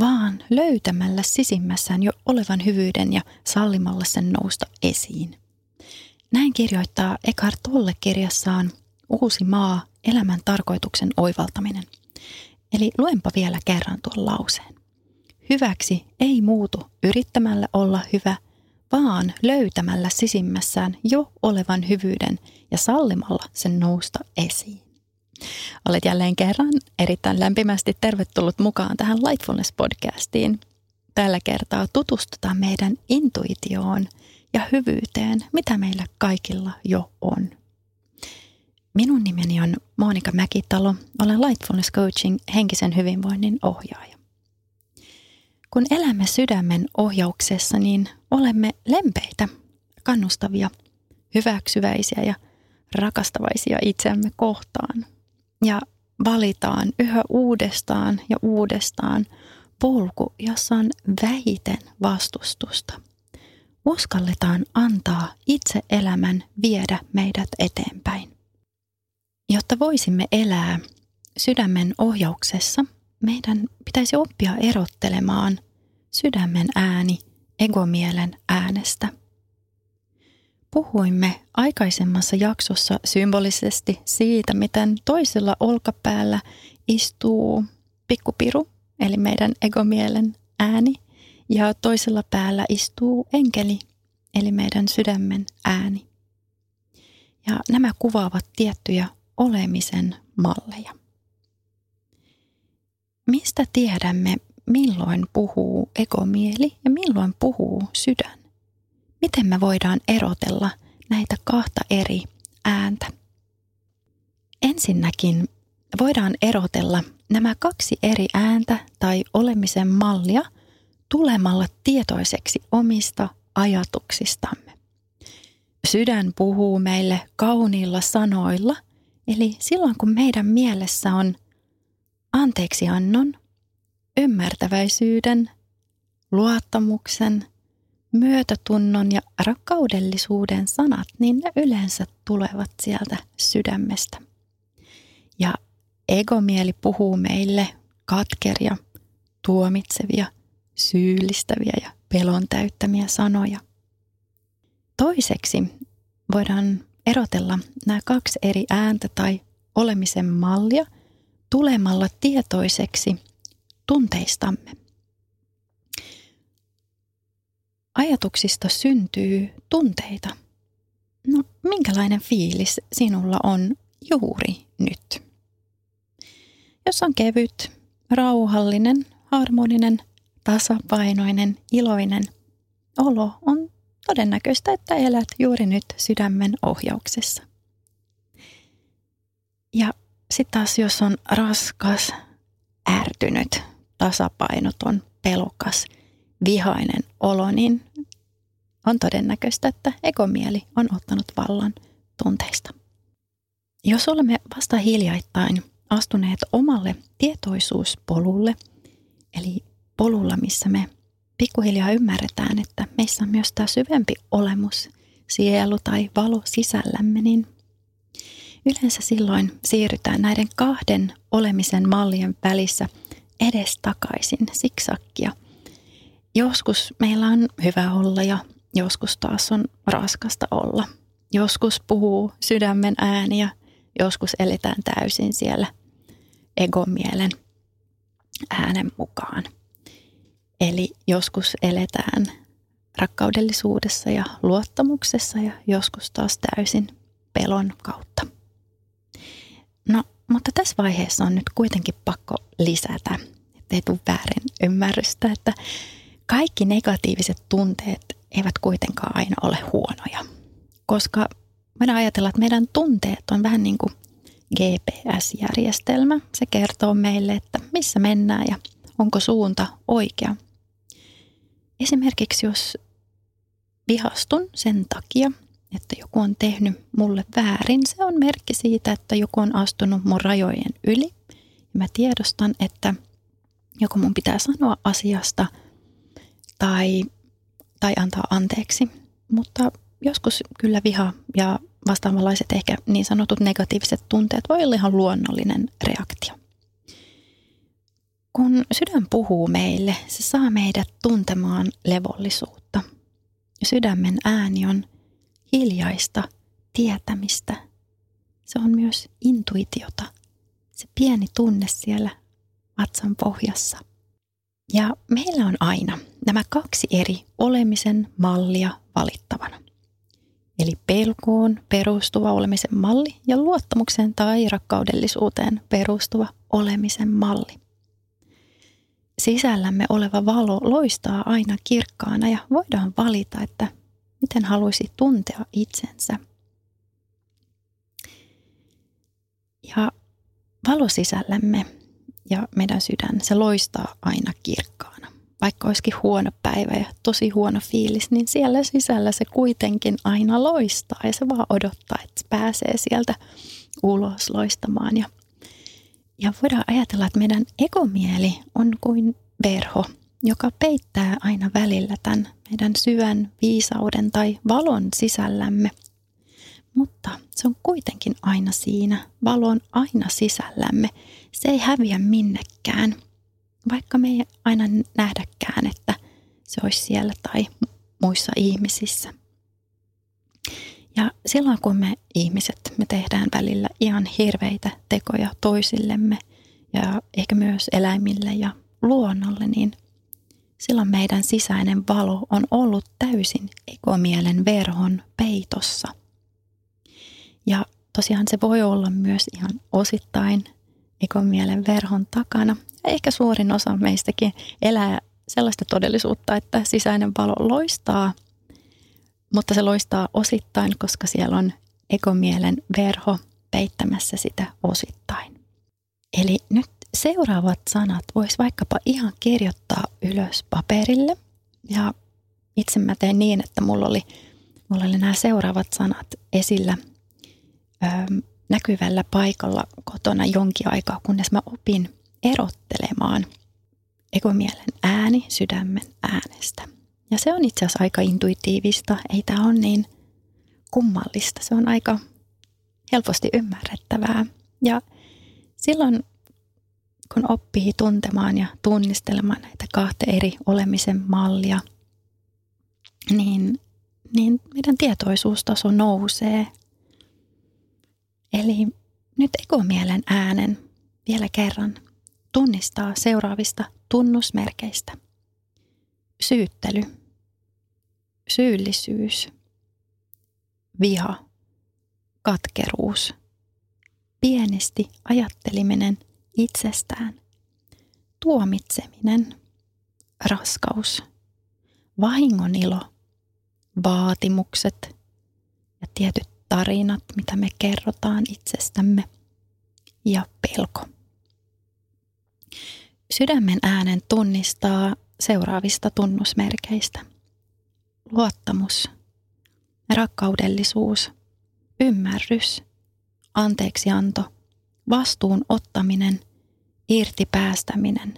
vaan löytämällä sisimmässään jo olevan hyvyyden ja sallimalla sen nousta esiin. Näin kirjoittaa Eckhart Tolle kirjassaan Uusi maa, elämän tarkoituksen oivaltaminen. Eli luenpa vielä kerran tuon lauseen. Hyväksi ei muutu yrittämällä olla hyvä, vaan löytämällä sisimmässään jo olevan hyvyyden ja sallimalla sen nousta esiin. Olet jälleen kerran erittäin lämpimästi tervetullut mukaan tähän Lightfulness-podcastiin. Tällä kertaa tutustutaan meidän intuitioon ja hyvyyteen, mitä meillä kaikilla jo on. Minun nimeni on Monika Mäkitalo. Olen Lightfulness Coaching henkisen hyvinvoinnin ohjaaja. Kun elämme sydämen ohjauksessa, niin olemme lempeitä, kannustavia, hyväksyväisiä ja rakastavaisia itseämme kohtaan. Ja valitaan yhä uudestaan ja uudestaan polku, jossa on vähiten vastustusta. Uskalletaan antaa itse elämän viedä meidät eteenpäin. Jotta voisimme elää sydämen ohjauksessa, meidän pitäisi oppia erottelemaan sydämen ääni egomielen äänestä. Puhuimme aikaisemmassa jaksossa symbolisesti siitä, miten toisella olkapäällä istuu pikkupiru, eli meidän egomielen ääni, ja toisella päällä istuu enkeli, eli meidän sydämen ääni. Ja nämä kuvaavat tiettyjä olemisen malleja. Mistä tiedämme, milloin puhuu ekomieli ja milloin puhuu sydän? Miten me voidaan erotella näitä kahta eri ääntä? Ensinnäkin voidaan erotella nämä kaksi eri ääntä tai olemisen mallia tulemalla tietoiseksi omista ajatuksistamme. Sydän puhuu meille kauniilla sanoilla – Eli silloin kun meidän mielessä on anteeksiannon, ymmärtäväisyyden, luottamuksen, myötätunnon ja rakkaudellisuuden sanat, niin ne yleensä tulevat sieltä sydämestä. Ja egomieli puhuu meille katkeria, tuomitsevia, syyllistäviä ja pelon täyttämiä sanoja. Toiseksi voidaan erotella nämä kaksi eri ääntä tai olemisen mallia tulemalla tietoiseksi tunteistamme. Ajatuksista syntyy tunteita. No, minkälainen fiilis sinulla on juuri nyt? Jos on kevyt, rauhallinen, harmoninen, tasapainoinen, iloinen olo on todennäköistä, että elät juuri nyt sydämen ohjauksessa. Ja sitten taas jos on raskas, ärtynyt, tasapainoton, pelokas, vihainen olo, niin on todennäköistä, että ekomieli on ottanut vallan tunteista. Jos olemme vasta hiljaittain astuneet omalle tietoisuuspolulle, eli polulla, missä me pikkuhiljaa ymmärretään, että meissä on myös tämä syvempi olemus, sielu tai valo sisällämme, niin yleensä silloin siirrytään näiden kahden olemisen mallien välissä edes takaisin siksakkia. Joskus meillä on hyvä olla ja joskus taas on raskasta olla. Joskus puhuu sydämen ääni ja joskus eletään täysin siellä egomielen äänen mukaan. Eli joskus eletään rakkaudellisuudessa ja luottamuksessa ja joskus taas täysin pelon kautta. No, mutta tässä vaiheessa on nyt kuitenkin pakko lisätä, ettei tule väärin ymmärrystä, että kaikki negatiiviset tunteet eivät kuitenkaan aina ole huonoja. Koska voidaan ajatella, että meidän tunteet on vähän niin kuin GPS-järjestelmä. Se kertoo meille, että missä mennään ja onko suunta oikea esimerkiksi jos vihastun sen takia, että joku on tehnyt mulle väärin, se on merkki siitä, että joku on astunut mun rajojen yli. Mä tiedostan, että joko mun pitää sanoa asiasta tai, tai antaa anteeksi. Mutta joskus kyllä viha ja vastaavanlaiset ehkä niin sanotut negatiiviset tunteet voi olla ihan luonnollinen reaktio. Kun sydän puhuu meille, se saa meidät tuntemaan levollisuutta. Sydämen ääni on hiljaista tietämistä. Se on myös intuitiota, se pieni tunne siellä vatsan pohjassa. Ja meillä on aina nämä kaksi eri olemisen mallia valittavana. Eli pelkoon perustuva olemisen malli ja luottamukseen tai rakkaudellisuuteen perustuva olemisen malli. Sisällämme oleva valo loistaa aina kirkkaana ja voidaan valita, että miten haluaisi tuntea itsensä. Ja valo sisällämme ja meidän sydän, se loistaa aina kirkkaana. Vaikka olisikin huono päivä ja tosi huono fiilis, niin siellä sisällä se kuitenkin aina loistaa ja se vaan odottaa, että se pääsee sieltä ulos loistamaan. Ja, ja voidaan ajatella, että meidän ekomieli on kuin verho, joka peittää aina välillä tämän meidän syvän viisauden tai valon sisällämme. Mutta se on kuitenkin aina siinä, valo on aina sisällämme. Se ei häviä minnekään, vaikka me ei aina nähdäkään, että se olisi siellä tai muissa ihmisissä. Ja silloin kun me ihmiset, me tehdään välillä ihan hirveitä tekoja toisillemme ja ehkä myös eläimille ja luonnolle, niin silloin meidän sisäinen valo on ollut täysin ekomielen verhon peitossa. Ja tosiaan se voi olla myös ihan osittain ekomielen verhon takana. Ja ehkä suurin osa meistäkin elää sellaista todellisuutta, että sisäinen valo loistaa, mutta se loistaa osittain, koska siellä on ekomielen verho peittämässä sitä osittain. Eli nyt seuraavat sanat voisi vaikkapa ihan kirjoittaa ylös paperille. Ja itse mä teen niin, että mulla oli, mulla oli nämä seuraavat sanat esillä näkyvällä paikalla kotona jonkin aikaa, kunnes mä opin erottelemaan ekomielen ääni sydämen äänestä. Ja se on itse asiassa aika intuitiivista, ei tämä ole niin kummallista, se on aika helposti ymmärrettävää. Ja silloin kun oppii tuntemaan ja tunnistelemaan näitä kahta eri olemisen mallia, niin, niin meidän tietoisuustaso nousee. Eli nyt ekomielen äänen vielä kerran tunnistaa seuraavista tunnusmerkeistä. Syyttely, syyllisyys, viha, katkeruus, pienesti ajatteliminen – itsestään. Tuomitseminen, raskaus, vahingon ilo, vaatimukset ja tietyt tarinat, mitä me kerrotaan itsestämme ja pelko. Sydämen äänen tunnistaa seuraavista tunnusmerkeistä. Luottamus, rakkaudellisuus, ymmärrys, anteeksianto, vastuun ottaminen, irti päästäminen,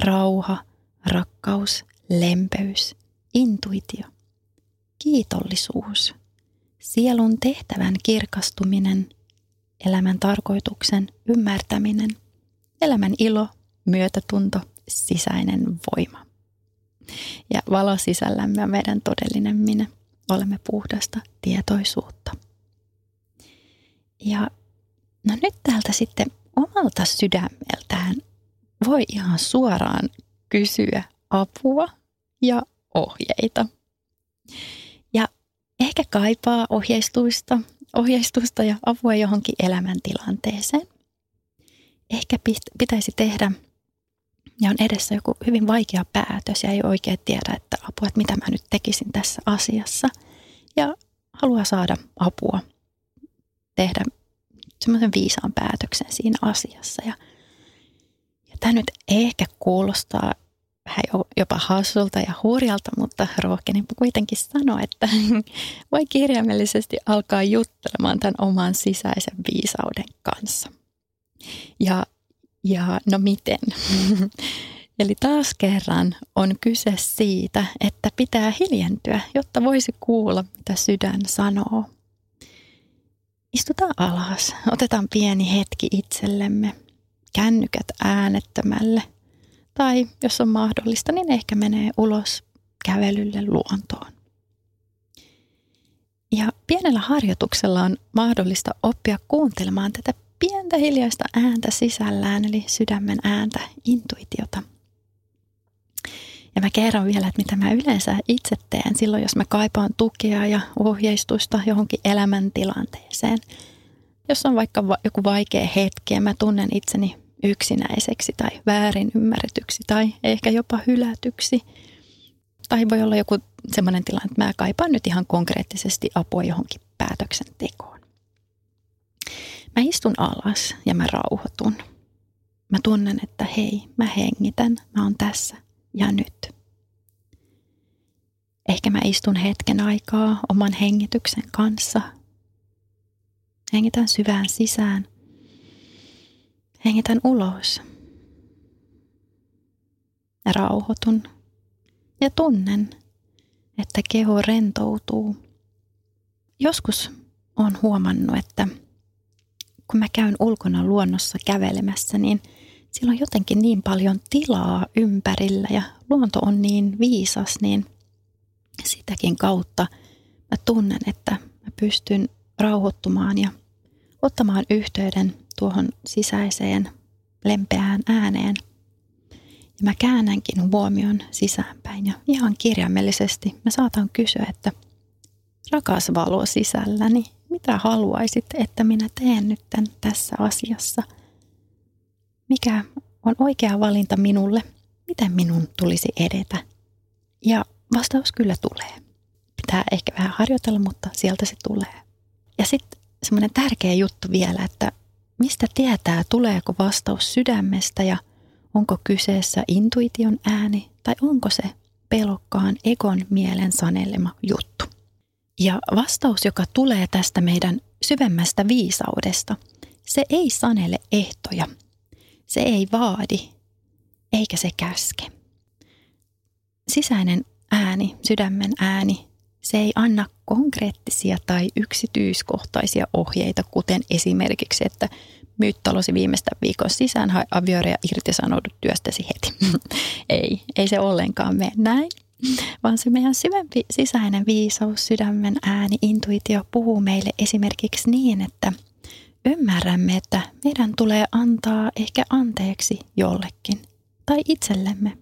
rauha, rakkaus, lempeys, intuitio, kiitollisuus, sielun tehtävän kirkastuminen, elämän tarkoituksen ymmärtäminen, elämän ilo, myötätunto, sisäinen voima. Ja valo sisällämme on meidän todellinen minä. Olemme puhdasta tietoisuutta. Ja No nyt täältä sitten omalta sydämeltään voi ihan suoraan kysyä apua ja ohjeita. Ehkä kaipaa ohjeistusta, ohjeistusta ja apua johonkin elämäntilanteeseen. Ehkä pitäisi tehdä ja on edessä joku hyvin vaikea päätös ja ei oikein tiedä, että apua, että mitä mä nyt tekisin tässä asiassa. Ja haluaa saada apua tehdä semmoisen viisaan päätöksen siinä asiassa. Ja, ja tämä nyt ehkä kuulostaa vähän jopa hassulta ja hurjalta, mutta rohkenin kuitenkin sanoa, että voi kirjaimellisesti alkaa juttelemaan tämän oman sisäisen viisauden kanssa. Ja, ja no miten? Eli taas kerran on kyse siitä, että pitää hiljentyä, jotta voisi kuulla, mitä sydän sanoo. Istutaan alas, otetaan pieni hetki itsellemme, kännykät äänettömälle – tai jos on mahdollista, niin ehkä menee ulos kävelylle luontoon. Ja pienellä harjoituksella on mahdollista oppia kuuntelemaan tätä pientä hiljaista ääntä sisällään, eli sydämen ääntä, intuitiota. Ja mä kerron vielä, että mitä mä yleensä itse teen silloin, jos mä kaipaan tukea ja ohjeistusta johonkin elämäntilanteeseen. Jos on vaikka joku vaikea hetki ja mä tunnen itseni yksinäiseksi tai väärin ymmärretyksi tai ehkä jopa hylätyksi. Tai voi olla joku sellainen tilanne, että mä kaipaan nyt ihan konkreettisesti apua johonkin päätöksentekoon. Mä istun alas ja mä rauhoitun. Mä tunnen, että hei, mä hengitän, mä oon tässä ja nyt. Ehkä mä istun hetken aikaa oman hengityksen kanssa. Hengitän syvään sisään – Hengitän ulos. Rauhoitun. Ja tunnen, että keho rentoutuu. Joskus on huomannut, että kun mä käyn ulkona luonnossa kävelemässä, niin sillä on jotenkin niin paljon tilaa ympärillä ja luonto on niin viisas, niin sitäkin kautta mä tunnen, että mä pystyn rauhoittumaan ja ottamaan yhteyden tuohon sisäiseen lempeään ääneen. Ja mä käännänkin huomion sisäänpäin ja ihan kirjaimellisesti mä saatan kysyä, että rakas valo sisälläni, mitä haluaisit, että minä teen nyt tässä asiassa? Mikä on oikea valinta minulle? Miten minun tulisi edetä? Ja vastaus kyllä tulee. Pitää ehkä vähän harjoitella, mutta sieltä se tulee. Ja sitten semmoinen tärkeä juttu vielä, että Mistä tietää, tuleeko vastaus sydämestä ja onko kyseessä intuition ääni tai onko se pelokkaan ekon mielen sanelema juttu? Ja vastaus, joka tulee tästä meidän syvemmästä viisaudesta, se ei sanele ehtoja. Se ei vaadi, eikä se käske. Sisäinen ääni, sydämen ääni, se ei anna konkreettisia tai yksityiskohtaisia ohjeita, kuten esimerkiksi, että myyt talosi viimeistä viikon sisään, hae avioeroa ja irtisanoudut työstäsi heti. ei, ei se ollenkaan mene näin, vaan se meidän syvempi sisäinen viisaus, sydämen ääni, intuitio puhuu meille esimerkiksi niin, että ymmärrämme, että meidän tulee antaa ehkä anteeksi jollekin tai itsellemme.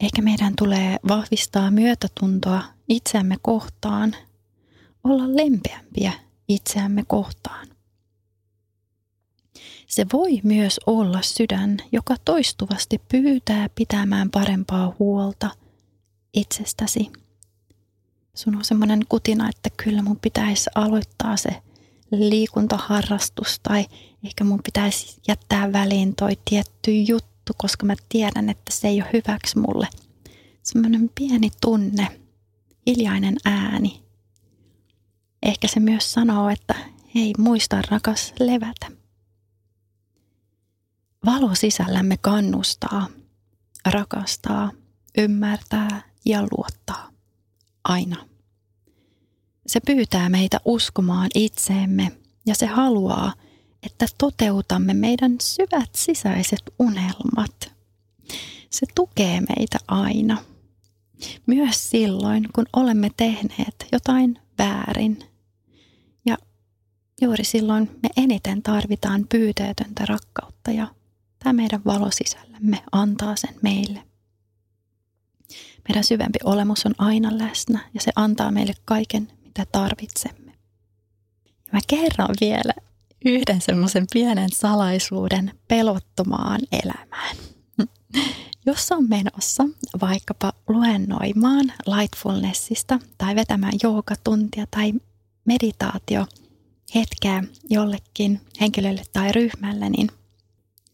Ehkä meidän tulee vahvistaa myötätuntoa itseämme kohtaan, olla lempeämpiä itseämme kohtaan. Se voi myös olla sydän, joka toistuvasti pyytää pitämään parempaa huolta itsestäsi. Sun on semmoinen kutina, että kyllä mun pitäisi aloittaa se liikuntaharrastus tai ehkä mun pitäisi jättää väliin toi tietty juttu, koska mä tiedän, että se ei ole hyväksi mulle. Semmoinen pieni tunne, hiljainen ääni. Ehkä se myös sanoo, että hei, muista rakas levätä. Valo sisällämme kannustaa, rakastaa, ymmärtää ja luottaa. Aina. Se pyytää meitä uskomaan itseemme ja se haluaa, että toteutamme meidän syvät sisäiset unelmat. Se tukee meitä aina. Myös silloin, kun olemme tehneet jotain väärin. Ja juuri silloin me eniten tarvitaan pyyteetöntä rakkautta ja Tämä meidän valo sisällämme antaa sen meille. Meidän syvempi olemus on aina läsnä ja se antaa meille kaiken, mitä tarvitsemme. Ja mä kerron vielä yhden semmoisen pienen salaisuuden pelottomaan elämään. Jos on menossa vaikkapa luennoimaan lightfulnessista tai vetämään joogatuntia tai meditaatio hetkeä jollekin henkilölle tai ryhmälle, niin –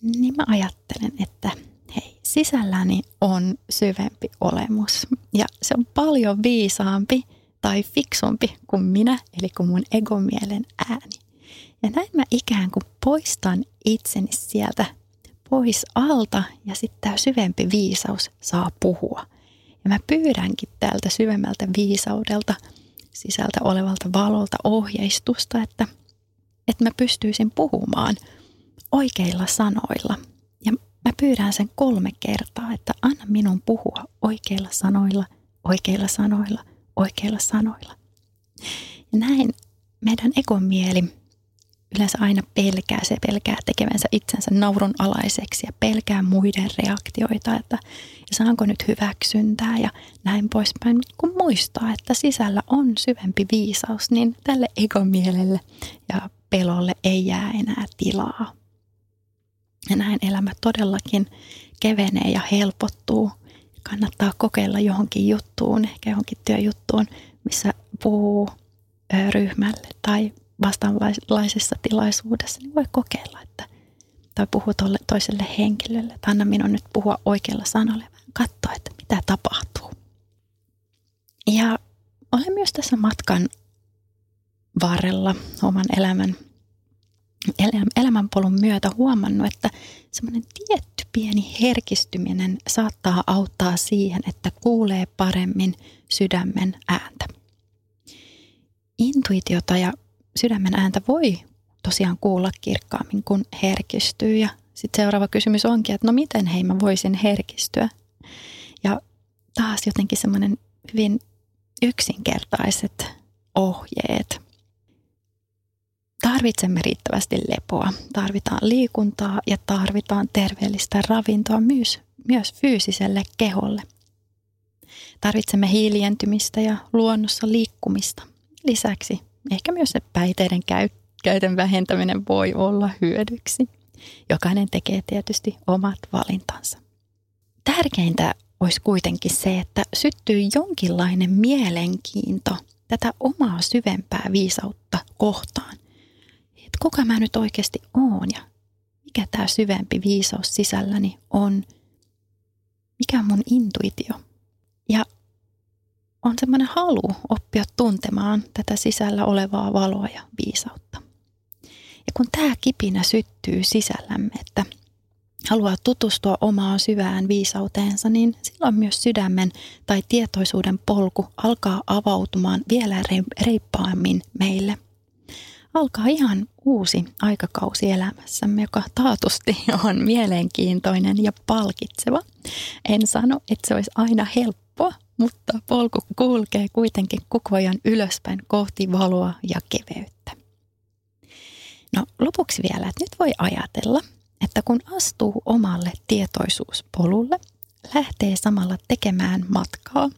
niin mä ajattelen, että hei, sisälläni on syvempi olemus ja se on paljon viisaampi tai fiksumpi kuin minä, eli kuin mun egomielen ääni. Ja näin mä ikään kuin poistan itseni sieltä pois alta ja sitten tämä syvempi viisaus saa puhua. Ja mä pyydänkin täältä syvemmältä viisaudelta, sisältä olevalta valolta ohjeistusta, että, että mä pystyisin puhumaan oikeilla sanoilla. Ja mä pyydän sen kolme kertaa, että anna minun puhua oikeilla sanoilla, oikeilla sanoilla, oikeilla sanoilla. Ja näin meidän ekomieli yleensä aina pelkää, se pelkää tekevänsä itsensä naurun alaiseksi ja pelkää muiden reaktioita, että saanko nyt hyväksyntää ja näin poispäin. Kun muistaa, että sisällä on syvempi viisaus, niin tälle egomielelle ja pelolle ei jää enää tilaa. Ja näin elämä todellakin kevenee ja helpottuu. Kannattaa kokeilla johonkin juttuun, ehkä johonkin työjuttuun, missä puhuu ryhmälle tai vastaavanlaisessa tilaisuudessa, niin voi kokeilla, että tai puhua tolle, toiselle henkilölle, että anna minun nyt puhua oikealla sanalla ja katsoa, että mitä tapahtuu. Ja olen myös tässä matkan varrella oman elämän, elämänpolun myötä huomannut, että semmoinen tietty pieni herkistyminen saattaa auttaa siihen, että kuulee paremmin sydämen ääntä. Intuitiota ja sydämen ääntä voi tosiaan kuulla kirkkaammin, kun herkistyy. Ja sitten seuraava kysymys onkin, että no miten hei mä voisin herkistyä? Ja taas jotenkin semmoinen hyvin yksinkertaiset ohjeet. Tarvitsemme riittävästi lepoa, tarvitaan liikuntaa ja tarvitaan terveellistä ravintoa myös, myös fyysiselle keholle. Tarvitsemme hiilientymistä ja luonnossa liikkumista. Lisäksi ehkä myös se päiteiden käytön vähentäminen voi olla hyödyksi. Jokainen tekee tietysti omat valintansa. Tärkeintä olisi kuitenkin se, että syttyy jonkinlainen mielenkiinto tätä omaa syvempää viisautta kohtaan. Että kuka mä nyt oikeasti oon ja mikä tämä syvempi viisaus sisälläni on, mikä on mun intuitio. On semmoinen halu oppia tuntemaan tätä sisällä olevaa valoa ja viisautta. Ja kun tämä kipinä syttyy sisällämme, että haluaa tutustua omaan syvään viisauteensa, niin silloin myös sydämen tai tietoisuuden polku alkaa avautumaan vielä reippaammin meille. Alkaa ihan uusi aikakausi elämässämme, joka taatusti on mielenkiintoinen ja palkitseva. En sano, että se olisi aina helppoa, mutta polku kulkee kuitenkin koko ajan ylöspäin kohti valoa ja keveyttä. No lopuksi vielä, että nyt voi ajatella, että kun astuu omalle tietoisuuspolulle, lähtee samalla tekemään matkaa,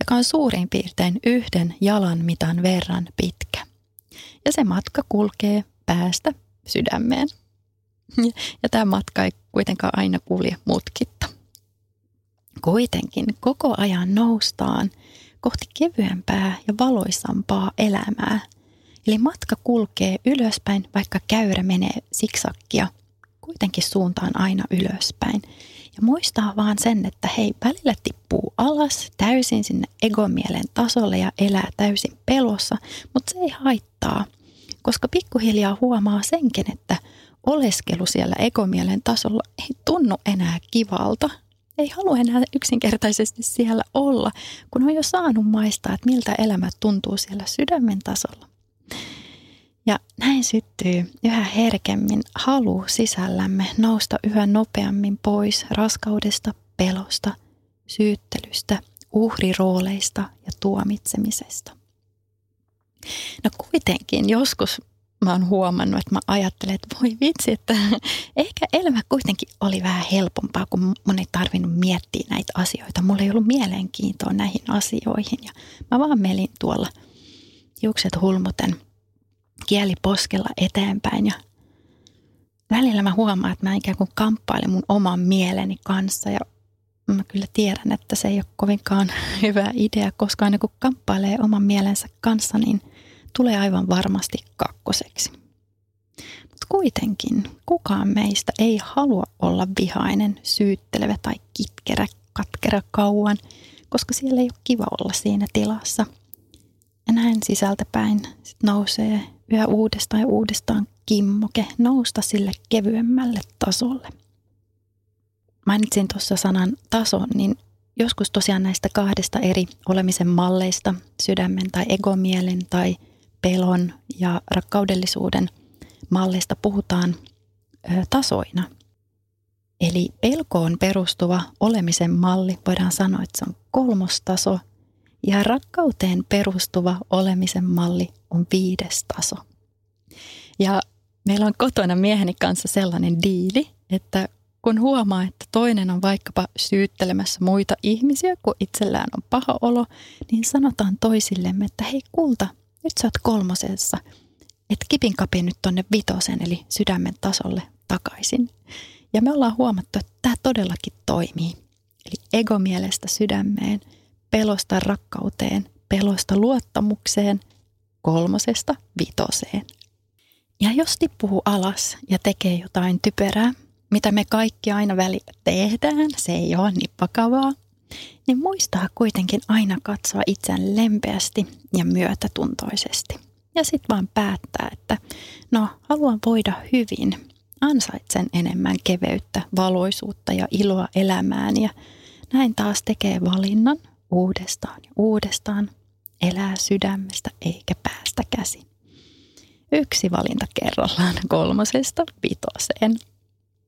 joka on suurin piirtein yhden jalan mitan verran pitkä. Ja se matka kulkee päästä sydämeen. Ja tämä matka ei kuitenkaan aina kulje mutkitta. Kuitenkin koko ajan noustaan kohti kevyempää ja valoisampaa elämää. Eli matka kulkee ylöspäin, vaikka käyrä menee siksakkia, kuitenkin suuntaan aina ylöspäin. Ja muistaa vaan sen, että hei, välillä tippuu alas täysin sinne egomielen tasolle ja elää täysin pelossa, mutta se ei haittaa, koska pikkuhiljaa huomaa senkin, että oleskelu siellä egomielen tasolla ei tunnu enää kivalta, ei halua enää yksinkertaisesti siellä olla, kun on jo saanut maistaa, että miltä elämä tuntuu siellä sydämen tasolla. Ja näin syttyy yhä herkemmin halu sisällämme nousta yhä nopeammin pois raskaudesta, pelosta, syyttelystä, uhrirooleista ja tuomitsemisesta. No kuitenkin joskus mä oon huomannut, että mä ajattelen, että voi vitsi, että ehkä elämä kuitenkin oli vähän helpompaa, kun mun ei tarvinnut miettiä näitä asioita. Mulla ei ollut mielenkiintoa näihin asioihin ja mä vaan melin tuolla hiukset hulmuten kieli poskella eteenpäin ja välillä mä huomaan, että mä ikään kuin kamppailen mun oman mieleni kanssa ja mä kyllä tiedän, että se ei ole kovinkaan hyvä idea, koska aina kun kamppailee oman mielensä kanssa, niin – tulee aivan varmasti kakkoseksi. Mutta kuitenkin kukaan meistä ei halua olla vihainen, syyttelevä tai kitkerä, katkera kauan, koska siellä ei ole kiva olla siinä tilassa. Ja näin sisältäpäin sit nousee yhä uudestaan ja uudestaan kimmoke nousta sille kevyemmälle tasolle. Mainitsin tuossa sanan taso, niin joskus tosiaan näistä kahdesta eri olemisen malleista, sydämen tai egomielen tai pelon ja rakkaudellisuuden malleista puhutaan tasoina. Eli pelkoon perustuva olemisen malli voidaan sanoa, että se on kolmostaso ja rakkauteen perustuva olemisen malli on viides taso. Ja meillä on kotona mieheni kanssa sellainen diili, että kun huomaa, että toinen on vaikkapa syyttelemässä muita ihmisiä, kun itsellään on paha olo, niin sanotaan toisillemme, että hei kulta, nyt sä oot kolmosessa, että kipin kapi nyt tonne vitosen eli sydämen tasolle takaisin. Ja me ollaan huomattu, että tämä todellakin toimii. Eli egomielestä sydämeen, pelosta rakkauteen, pelosta luottamukseen, kolmosesta vitoseen. Ja jos tippuu alas ja tekee jotain typerää, mitä me kaikki aina välillä tehdään, se ei ole niin vakavaa, niin muistaa kuitenkin aina katsoa itseään lempeästi ja myötätuntoisesti. Ja sitten vaan päättää, että no, haluan voida hyvin, ansaitsen enemmän keveyttä, valoisuutta ja iloa elämään ja näin taas tekee valinnan uudestaan ja uudestaan, elää sydämestä eikä päästä käsin. Yksi valinta kerrallaan kolmosesta vitoseen.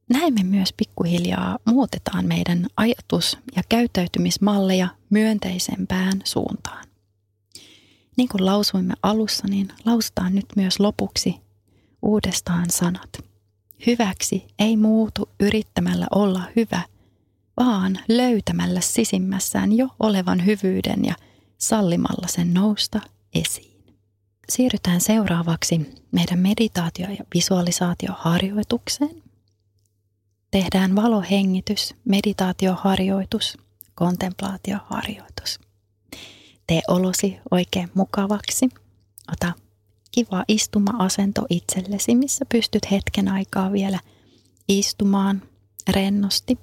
Näin me myös pikkuhiljaa muutetaan meidän ajatus- ja käyttäytymismalleja myönteisempään suuntaan. Niin kuin lausuimme alussa, niin lausutaan nyt myös lopuksi uudestaan sanat. Hyväksi ei muutu yrittämällä olla hyvä, vaan löytämällä sisimmässään jo olevan hyvyyden ja sallimalla sen nousta esiin. Siirrytään seuraavaksi meidän meditaatio- ja visualisaatioharjoitukseen. Tehdään valohengitys, meditaatioharjoitus, kontemplaatioharjoitus. Tee olosi oikein mukavaksi. Ota kiva istuma-asento itsellesi, missä pystyt hetken aikaa vielä istumaan rennosti.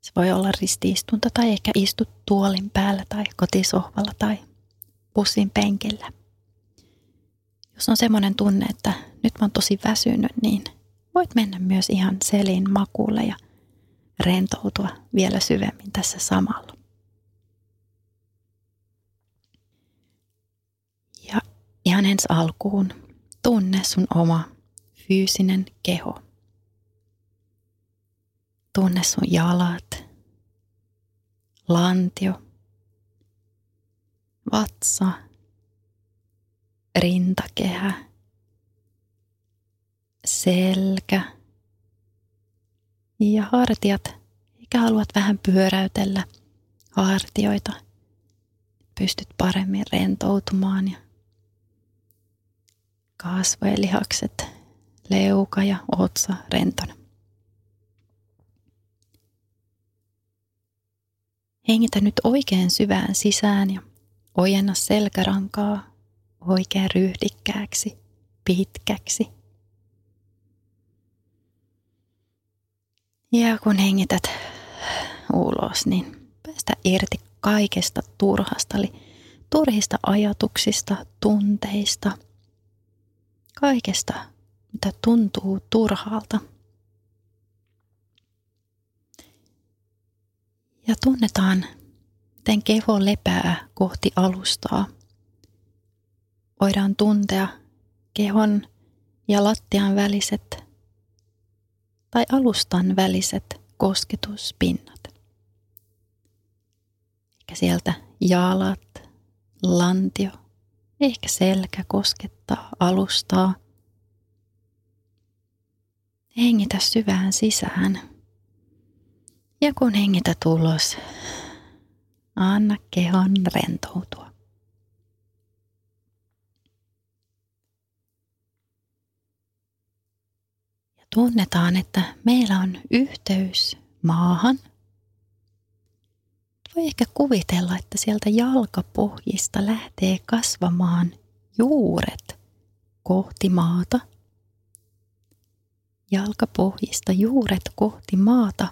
Se voi olla ristiistunto tai ehkä istut tuolin päällä tai kotisohvalla tai pussin penkillä. Jos on semmoinen tunne, että nyt mä oon tosi väsynyt, niin voit mennä myös ihan selin makuulle ja rentoutua vielä syvemmin tässä samalla. Ja ihan ensi alkuun tunne sun oma fyysinen keho. Tunne sun jalat, lantio, vatsa, rintakehä, selkä ja hartiat. Eikä haluat vähän pyöräytellä hartioita. Pystyt paremmin rentoutumaan ja kasvojen lihakset, leuka ja otsa rentona. Hengitä nyt oikein syvään sisään ja ojenna selkärankaa oikein ryhdikkääksi, pitkäksi. Ja kun hengität ulos, niin päästä irti kaikesta turhasta, eli turhista ajatuksista, tunteista, kaikesta, mitä tuntuu turhalta. Ja tunnetaan, miten keho lepää kohti alustaa. Voidaan tuntea kehon ja lattian väliset tai alustan väliset kosketuspinnat. Ehkä sieltä jalat, lantio, ehkä selkä koskettaa alustaa. Hengitä syvään sisään. Ja kun hengitä ulos, anna kehon rentoutua. Tunnetaan, että meillä on yhteys maahan. Voi ehkä kuvitella, että sieltä jalkapohjista lähtee kasvamaan juuret kohti maata, jalkapohjista juuret kohti maata.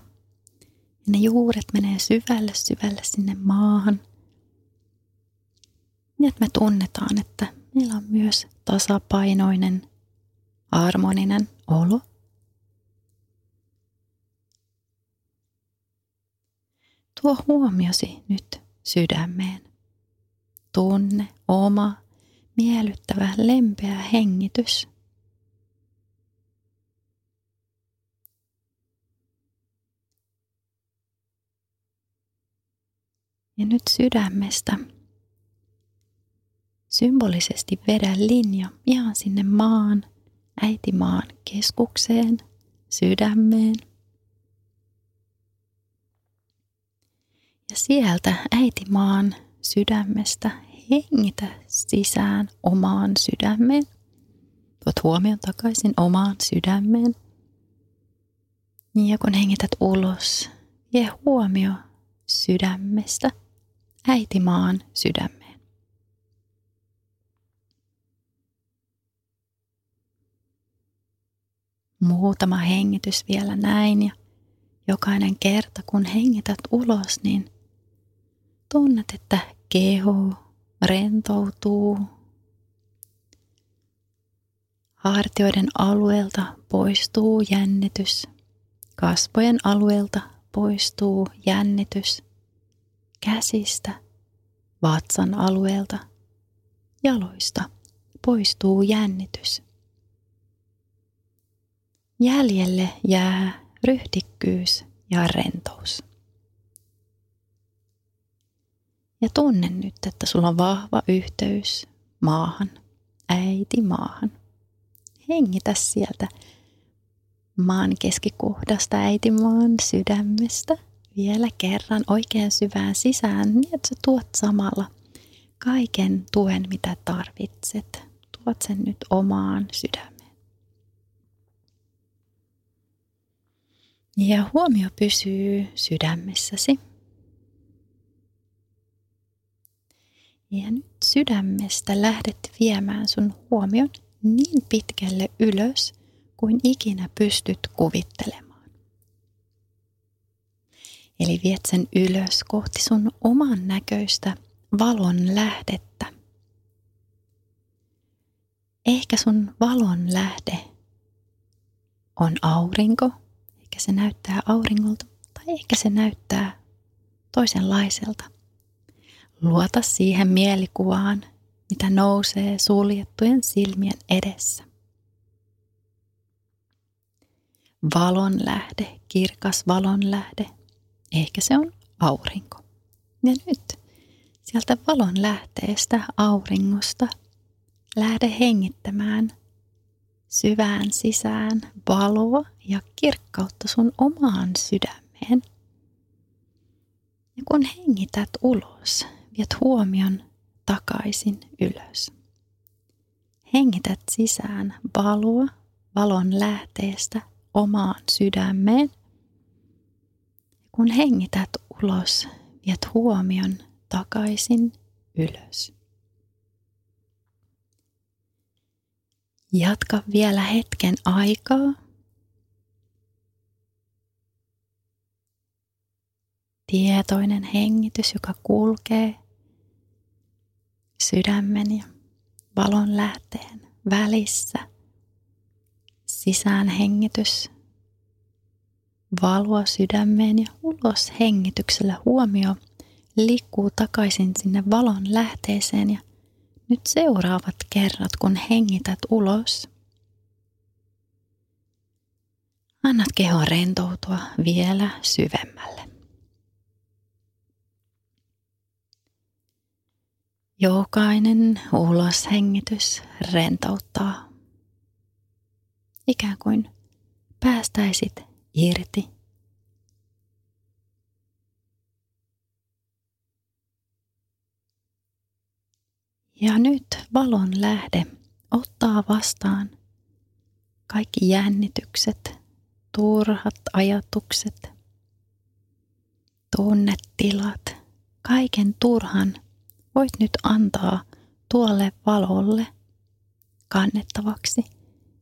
Ja ne juuret menee syvälle syvälle sinne maahan. Niin että me tunnetaan, että meillä on myös tasapainoinen, harmoninen olo. Tuo huomiosi nyt sydämeen. Tunne oma miellyttävä lempeä hengitys. Ja nyt sydämestä symbolisesti vedä linja ihan sinne maan, äitimaan keskukseen, sydämeen. Ja sieltä äitimaan sydämestä hengitä sisään omaan sydämeen. Tuot huomion takaisin omaan sydämeen. Ja kun hengität ulos, vie huomio sydämestä äitimaan sydämeen. Muutama hengitys vielä näin ja jokainen kerta kun hengität ulos, niin tunnet, että keho rentoutuu. Hartioiden alueelta poistuu jännitys. Kasvojen alueelta poistuu jännitys. Käsistä, vatsan alueelta, jaloista poistuu jännitys. Jäljelle jää ryhdikkyys ja rentous. Ja tunne nyt, että sulla on vahva yhteys maahan, äiti maahan. Hengitä sieltä maan keskikohdasta äitimaan sydämestä vielä kerran oikein syvään sisään, niin että sä tuot samalla kaiken tuen, mitä tarvitset. Tuot sen nyt omaan sydämeen. Ja huomio pysyy sydämessäsi. Ja nyt sydämestä lähdet viemään sun huomion niin pitkälle ylös kuin ikinä pystyt kuvittelemaan. Eli viet sen ylös kohti sun oman näköistä valon lähdettä. Ehkä sun valon lähde on aurinko, eikä se näyttää auringolta, tai ehkä se näyttää toisenlaiselta – Luota siihen mielikuvaan, mitä nousee suljettujen silmien edessä. Valon lähde, kirkas valon lähde, ehkä se on aurinko. Ja nyt sieltä valon lähteestä auringosta lähde hengittämään syvään sisään valoa ja kirkkautta sun omaan sydämeen. Ja kun hengität ulos, viet huomion takaisin ylös. Hengität sisään valoa valon lähteestä omaan sydämeen. Kun hengität ulos, viet huomion takaisin ylös. Jatka vielä hetken aikaa tietoinen hengitys, joka kulkee sydämen ja valon lähteen välissä. Sisään hengitys, valoa sydämeen ja ulos hengityksellä huomio liikkuu takaisin sinne valon lähteeseen ja nyt seuraavat kerrat, kun hengität ulos. Annat kehon rentoutua vielä syvemmälle. Jokainen uloshengitys rentouttaa. Ikään kuin päästäisit irti. Ja nyt valon lähde ottaa vastaan kaikki jännitykset, turhat ajatukset, tunnetilat, kaiken turhan – voit nyt antaa tuolle valolle kannettavaksi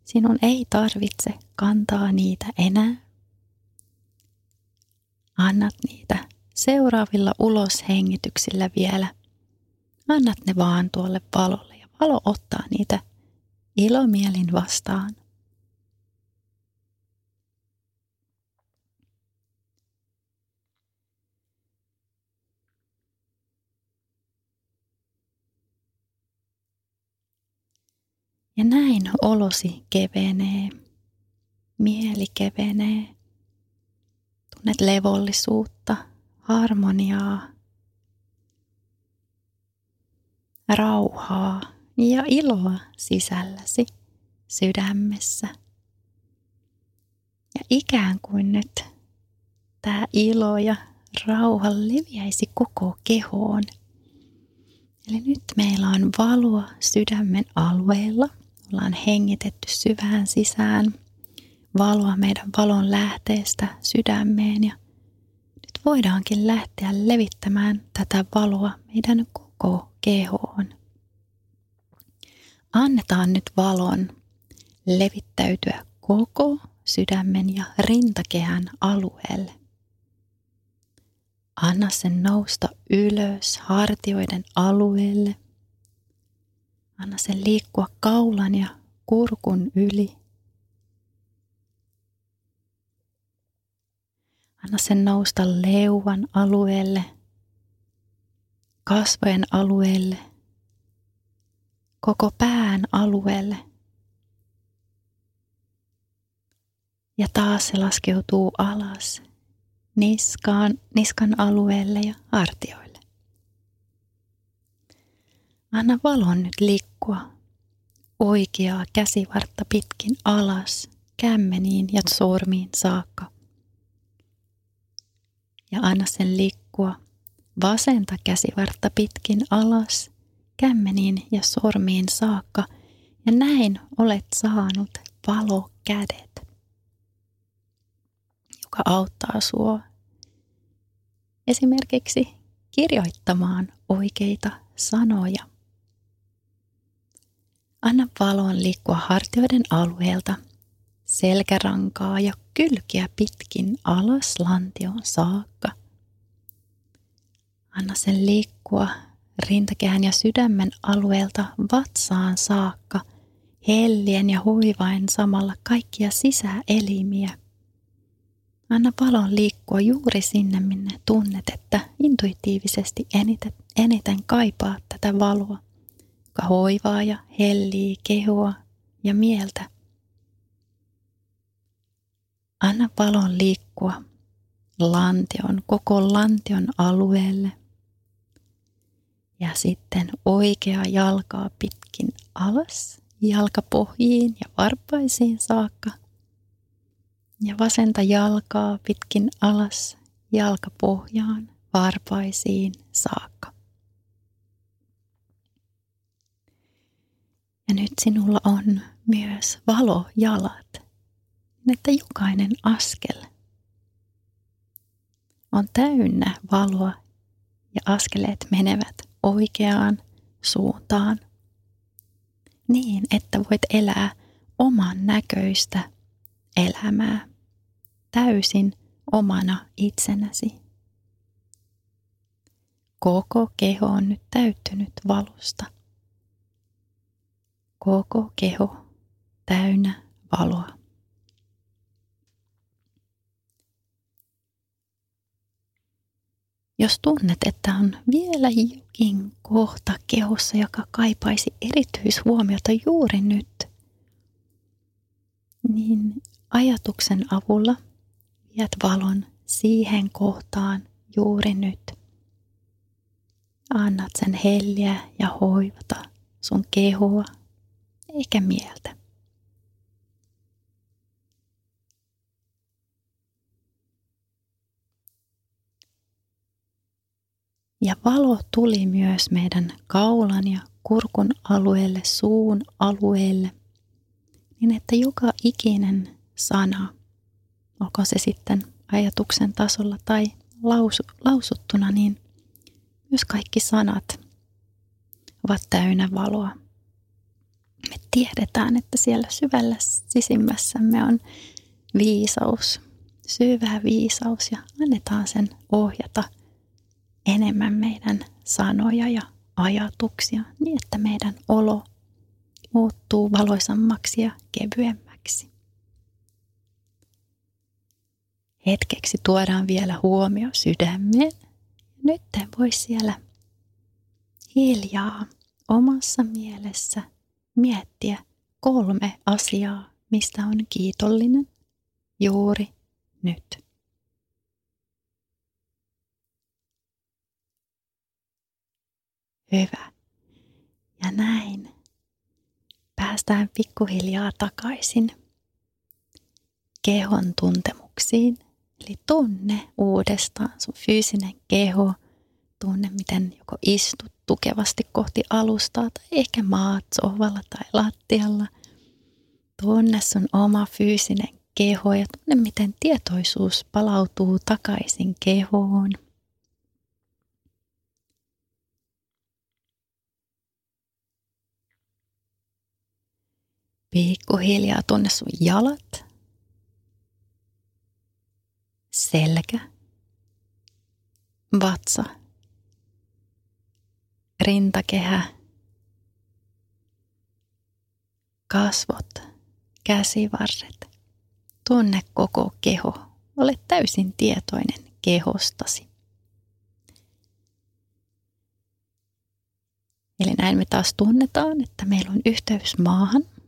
Sinun ei tarvitse kantaa niitä enää. Annat niitä seuraavilla uloshengityksillä vielä. Annat ne vaan tuolle valolle ja valo ottaa niitä ilomielin vastaan. Ja näin olosi kevenee, mieli kevenee. Tunnet levollisuutta, harmoniaa, rauhaa ja iloa sisälläsi, sydämessä. Ja ikään kuin nyt tämä ilo ja rauha leviäisi koko kehoon. Eli nyt meillä on valoa sydämen alueella – Ollaan hengitetty syvään sisään valoa meidän valon lähteestä sydämeen ja nyt voidaankin lähteä levittämään tätä valoa meidän koko kehoon. Annetaan nyt valon levittäytyä koko sydämen ja rintakehän alueelle. Anna sen nousta ylös hartioiden alueelle – Anna sen liikkua kaulan ja kurkun yli. Anna sen nousta leuvan alueelle, kasvojen alueelle, koko pään alueelle. Ja taas se laskeutuu alas niskaan, niskan alueelle ja hartioille. Anna valon nyt liikkua oikeaa käsivartta pitkin alas, kämmeniin ja sormiin saakka. Ja anna sen liikkua vasenta käsivartta pitkin alas, kämmeniin ja sormiin saakka. Ja näin olet saanut valokädet, joka auttaa sua esimerkiksi kirjoittamaan oikeita sanoja. Anna valon liikkua hartioiden alueelta, selkärankaa ja kylkiä pitkin alas lantioon saakka. Anna sen liikkua rintakehän ja sydämen alueelta vatsaan saakka, hellien ja huivain samalla kaikkia sisäelimiä. Anna valon liikkua juuri sinne, minne tunnet, että intuitiivisesti eniten, eniten kaipaa tätä valoa joka hoivaa ja hellii kehoa ja mieltä. Anna palon liikkua lantion, koko lantion alueelle. Ja sitten oikea jalkaa pitkin alas, jalkapohjiin ja varpaisiin saakka. Ja vasenta jalkaa pitkin alas, jalkapohjaan, varpaisiin saakka. Ja nyt sinulla on myös valojalat, että jokainen askel on täynnä valoa ja askeleet menevät oikeaan suuntaan niin, että voit elää oman näköistä elämää täysin omana itsenäsi. Koko keho on nyt täyttynyt valosta – koko keho täynnä valoa. Jos tunnet, että on vielä jokin kohta kehossa, joka kaipaisi erityishuomiota juuri nyt, niin ajatuksen avulla viet valon siihen kohtaan juuri nyt. Annat sen helliä ja hoivata sun kehoa eikä mieltä. Ja valo tuli myös meidän kaulan ja kurkun alueelle, suun alueelle, niin että joka ikinen sana, onko se sitten ajatuksen tasolla tai lausu, lausuttuna, niin myös kaikki sanat ovat täynnä valoa. Me tiedetään, että siellä syvällä sisimmässämme on viisaus, syvä viisaus ja annetaan sen ohjata enemmän meidän sanoja ja ajatuksia niin, että meidän olo muuttuu valoisammaksi ja kevyemmäksi. Hetkeksi tuodaan vielä huomio sydämeen. Nyt voi siellä hiljaa omassa mielessä miettiä kolme asiaa, mistä on kiitollinen juuri nyt. Hyvä. Ja näin päästään pikkuhiljaa takaisin kehon tuntemuksiin. Eli tunne uudestaan sun fyysinen keho. Tunne, miten joko istut tukevasti kohti alustaa tai ehkä maat sohvalla tai lattialla. Tunne sun oma fyysinen keho ja tunne, miten tietoisuus palautuu takaisin kehoon. Pikkuhiljaa tunne sun jalat, selkä, vatsa, rintakehä, kasvot, käsivarret. Tunne koko keho. Ole täysin tietoinen kehostasi. Eli näin me taas tunnetaan, että meillä on yhteys maahan –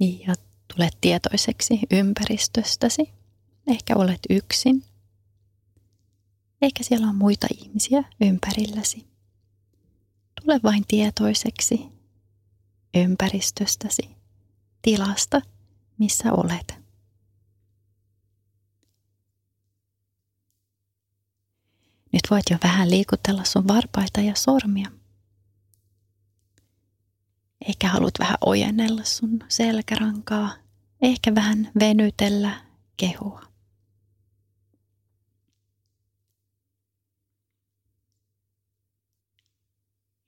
ja tulet tietoiseksi ympäristöstäsi. Ehkä olet yksin. Ehkä siellä on muita ihmisiä ympärilläsi. Tule vain tietoiseksi ympäristöstäsi, tilasta, missä olet. Nyt voit jo vähän liikutella sun varpaita ja sormia. Ehkä haluat vähän ojennella sun selkärankaa. Ehkä vähän venytellä kehoa.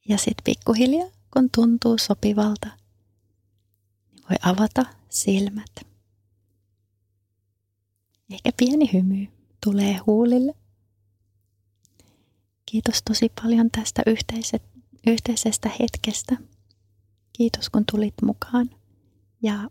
Ja sitten pikkuhiljaa, kun tuntuu sopivalta, niin voi avata silmät. Ehkä pieni hymy tulee huulille. Kiitos tosi paljon tästä yhteisestä hetkestä. Kiitos kun tulit mukaan ja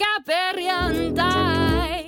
caperrianta.